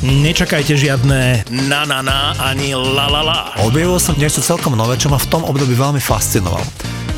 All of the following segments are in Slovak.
Nečakajte žiadne na na na ani la la la. Objavil som niečo celkom nové, čo ma v tom období veľmi fascinovalo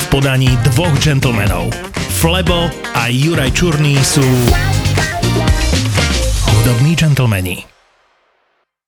v podaní dvoch džentlmenov. Flebo a Juraj Čurný sú hudobní džentlmeni.